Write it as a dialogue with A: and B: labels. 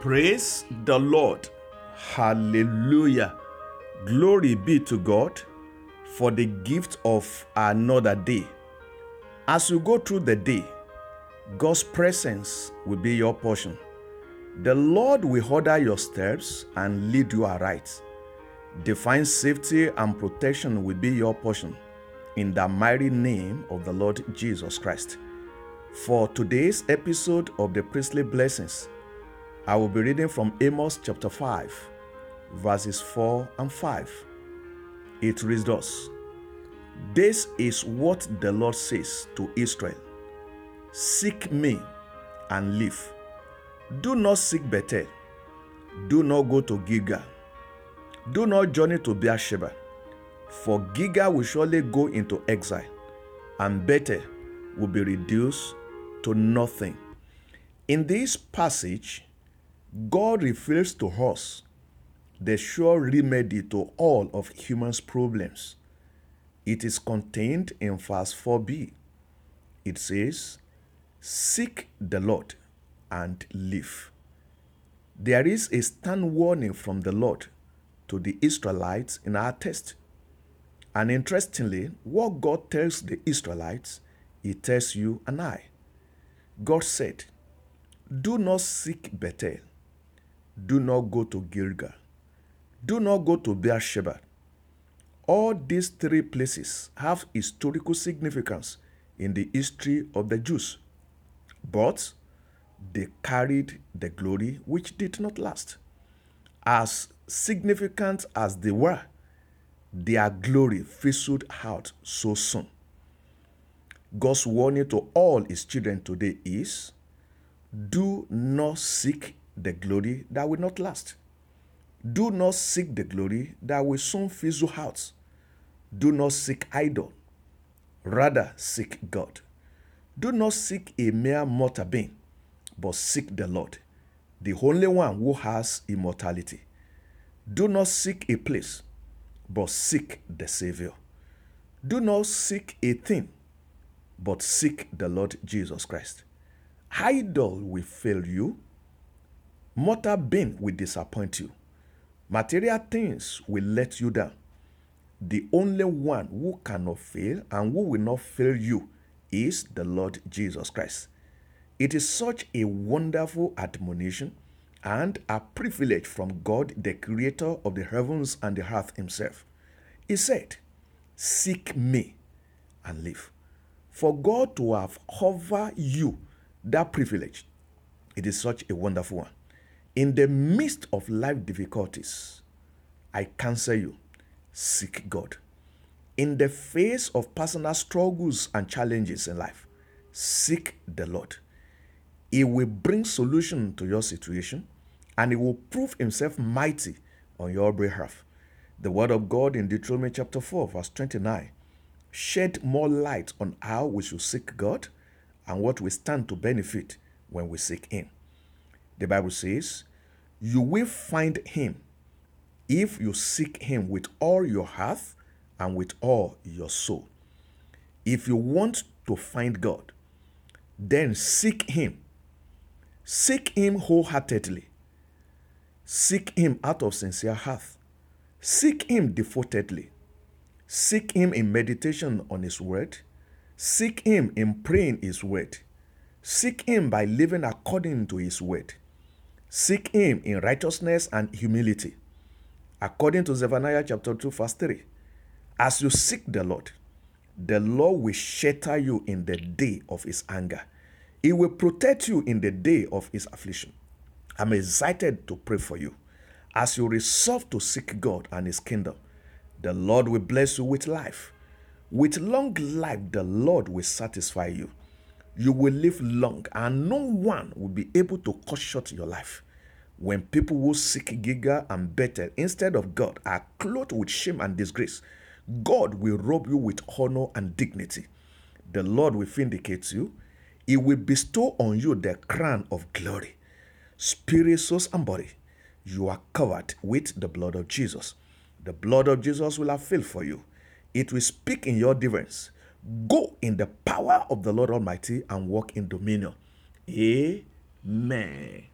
A: Praise the Lord. Hallelujah. Glory be to God for the gift of another day. As you go through the day, God's presence will be your portion. The Lord will order your steps and lead you aright. Divine safety and protection will be your portion in the mighty name of the Lord Jesus Christ. For today's episode of the Priestly Blessings, I will be reading from Amos chapter 5, verses 4 and 5. It reads thus This is what the Lord says to Israel Seek me and live. Do not seek Bethel. Do not go to Gilgal. Do not journey to Beersheba. For Gilgal will surely go into exile, and Bethel will be reduced to nothing. In this passage, God reveals to us the sure remedy to all of humans' problems. It is contained in verse 4b. It says, Seek the Lord and live. There is a stern warning from the Lord to the Israelites in our text. And interestingly, what God tells the Israelites, He tells you and I. God said, Do not seek Bethel. Do not go to Gilgal. Do not go to Beersheba. All these three places have historical significance in the history of the Jews, but they carried the glory which did not last. As significant as they were, their glory fizzled out so soon. God's warning to all his children today is do not seek the glory that will not last. Do not seek the glory that will soon fizzle out. Do not seek idol. Rather, seek God. Do not seek a mere mortal being, but seek the Lord, the only one who has immortality. Do not seek a place, but seek the Savior. Do not seek a thing, but seek the Lord Jesus Christ. Idol will fail you, mortal being will disappoint you, material things will let you down. The only one who cannot fail and who will not fail you is the Lord Jesus Christ. It is such a wonderful admonition and a privilege from God, the creator of the heavens and the earth himself. He said, Seek me and live. For God to have offered you that privilege, it is such a wonderful one. In the midst of life difficulties, I counsel you, seek God. In the face of personal struggles and challenges in life, seek the Lord. He will bring solution to your situation and he will prove himself mighty on your behalf. The word of God in Deuteronomy chapter 4, verse 29, shed more light on how we should seek God and what we stand to benefit when we seek him. The Bible says, You will find him if you seek him with all your heart and with all your soul. If you want to find God, then seek him. Seek him wholeheartedly. Seek him out of sincere heart. Seek him devotedly. Seek him in meditation on his word. Seek him in praying his word. Seek him by living according to his word. Seek him in righteousness and humility. According to Zephaniah chapter 2, verse 3. As you seek the Lord, the Lord will shelter you in the day of his anger. He will protect you in the day of his affliction. I'm excited to pray for you. As you resolve to seek God and his kingdom, the Lord will bless you with life. With long life, the Lord will satisfy you. You will live long, and no one will be able to cut short your life. When people who seek Gilgal and Bethel instead of God are clothed with shame and disgrace, God will robe you with honor and dignity. The Lord will vindicate you. He will bestow on you the crown of glory. Spirit, soul, and body, you are covered with the blood of Jesus. The blood of Jesus will have avail for you. It will speak in your defense. Go in the power of the Lord Almighty and walk in dominion. Amen.